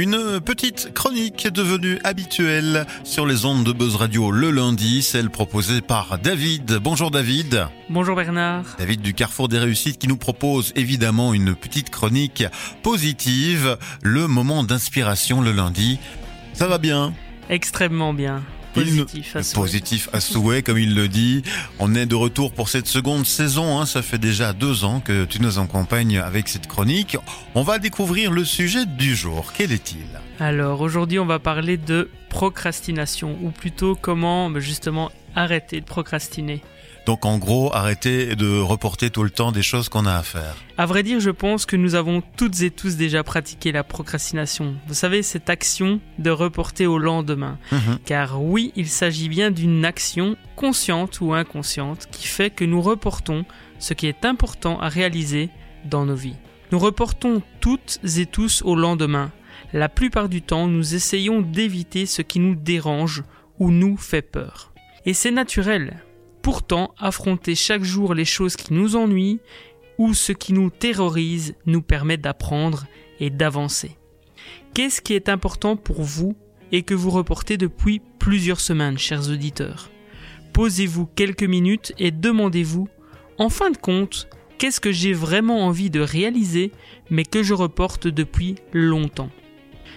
Une petite chronique devenue habituelle sur les ondes de Buzz Radio le lundi, celle proposée par David. Bonjour David. Bonjour Bernard. David du Carrefour des Réussites qui nous propose évidemment une petite chronique positive, le moment d'inspiration le lundi. Ça va bien? Extrêmement bien. Positif à souhait. Positif à souhait, comme il le dit. On est de retour pour cette seconde saison. Hein. Ça fait déjà deux ans que tu nous accompagnes avec cette chronique. On va découvrir le sujet du jour. Quel est-il? Alors aujourd'hui, on va parler de procrastination, ou plutôt comment bah, justement arrêter de procrastiner. Donc en gros, arrêter de reporter tout le temps des choses qu'on a à faire. À vrai dire, je pense que nous avons toutes et tous déjà pratiqué la procrastination. Vous savez, cette action de reporter au lendemain. Mhm. Car oui, il s'agit bien d'une action consciente ou inconsciente qui fait que nous reportons ce qui est important à réaliser dans nos vies. Nous reportons toutes et tous au lendemain. La plupart du temps, nous essayons d'éviter ce qui nous dérange ou nous fait peur. Et c'est naturel. Pourtant, affronter chaque jour les choses qui nous ennuient ou ce qui nous terrorise nous permet d'apprendre et d'avancer. Qu'est-ce qui est important pour vous et que vous reportez depuis plusieurs semaines, chers auditeurs? Posez-vous quelques minutes et demandez-vous, en fin de compte, qu'est-ce que j'ai vraiment envie de réaliser mais que je reporte depuis longtemps?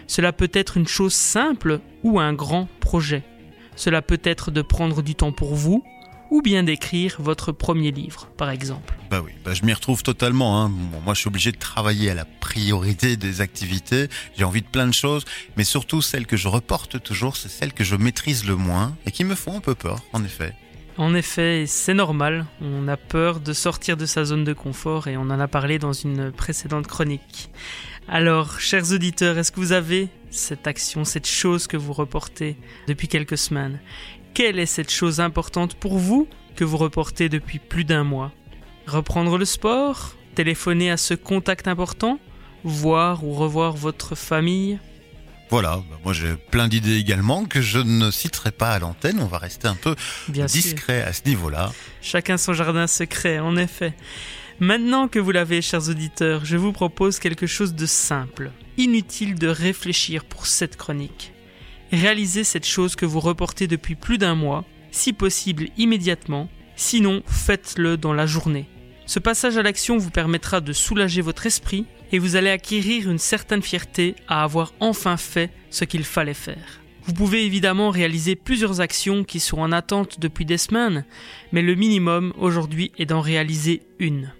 Cela peut être une chose simple ou un grand projet. Cela peut être de prendre du temps pour vous, ou bien d'écrire votre premier livre, par exemple. Bah oui, bah je m'y retrouve totalement. Hein. Bon, moi, je suis obligé de travailler à la priorité des activités. J'ai envie de plein de choses, mais surtout celles que je reporte toujours, c'est celles que je maîtrise le moins et qui me font un peu peur, en effet. En effet, c'est normal, on a peur de sortir de sa zone de confort et on en a parlé dans une précédente chronique. Alors, chers auditeurs, est-ce que vous avez cette action, cette chose que vous reportez depuis quelques semaines? Quelle est cette chose importante pour vous que vous reportez depuis plus d'un mois? Reprendre le sport? Téléphoner à ce contact important? Voir ou revoir votre famille? Voilà, bah moi j'ai plein d'idées également que je ne citerai pas à l'antenne. On va rester un peu Bien sûr. discret à ce niveau-là. Chacun son jardin secret, en effet. Maintenant que vous l'avez, chers auditeurs, je vous propose quelque chose de simple. Inutile de réfléchir pour cette chronique. Réalisez cette chose que vous reportez depuis plus d'un mois, si possible immédiatement, sinon faites-le dans la journée. Ce passage à l'action vous permettra de soulager votre esprit et vous allez acquérir une certaine fierté à avoir enfin fait ce qu'il fallait faire. Vous pouvez évidemment réaliser plusieurs actions qui sont en attente depuis des semaines, mais le minimum aujourd'hui est d'en réaliser une.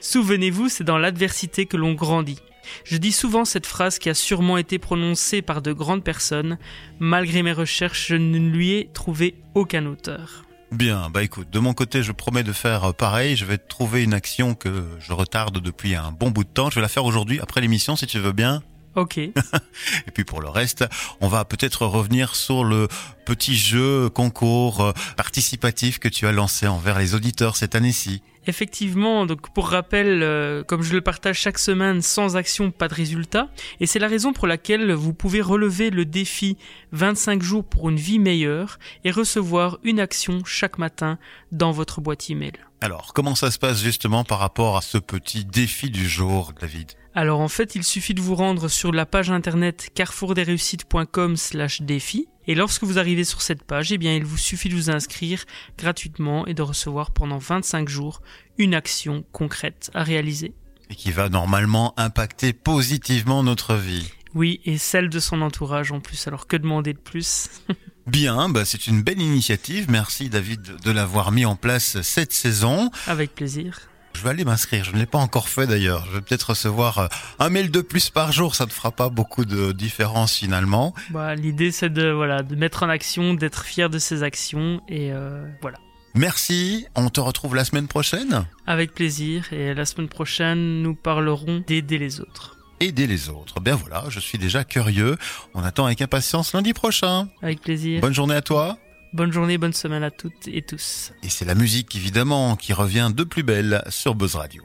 Souvenez-vous, c'est dans l'adversité que l'on grandit. Je dis souvent cette phrase qui a sûrement été prononcée par de grandes personnes. Malgré mes recherches, je ne lui ai trouvé aucun auteur. Bien, bah écoute, de mon côté, je promets de faire pareil. Je vais trouver une action que je retarde depuis un bon bout de temps. Je vais la faire aujourd'hui, après l'émission, si tu veux bien. Ok, Et puis pour le reste, on va peut-être revenir sur le petit jeu concours euh, participatif que tu as lancé envers les auditeurs cette année-ci. effectivement, donc pour rappel, euh, comme je le partage chaque semaine, sans action, pas de résultat. Et c'est la raison pour laquelle vous pouvez relever le défi 25 jours pour une vie meilleure et recevoir une action chaque matin dans votre boîte email. Alors, comment ça se passe justement par rapport à ce petit défi du jour, David? Alors en fait, il suffit de vous rendre sur la page internet carrefourdesreussites.com slash défi. Et lorsque vous arrivez sur cette page, eh bien, il vous suffit de vous inscrire gratuitement et de recevoir pendant 25 jours une action concrète à réaliser. Et qui va normalement impacter positivement notre vie. Oui, et celle de son entourage en plus. Alors que demander de plus? Bien, bah c'est une belle initiative. Merci David de l'avoir mis en place cette saison. Avec plaisir. Je vais aller m'inscrire. Je ne l'ai pas encore fait d'ailleurs. Je vais peut-être recevoir euh, un mail de plus par jour. Ça ne fera pas beaucoup de différence finalement. Bah, L'idée, c'est de, voilà, de mettre en action, d'être fier de ses actions. Et euh, voilà. Merci. On te retrouve la semaine prochaine? Avec plaisir. Et la semaine prochaine, nous parlerons d'aider les autres. Aider les autres. Bien voilà, je suis déjà curieux. On attend avec impatience lundi prochain. Avec plaisir. Bonne journée à toi. Bonne journée, bonne semaine à toutes et tous. Et c'est la musique évidemment qui revient de plus belle sur Buzz Radio.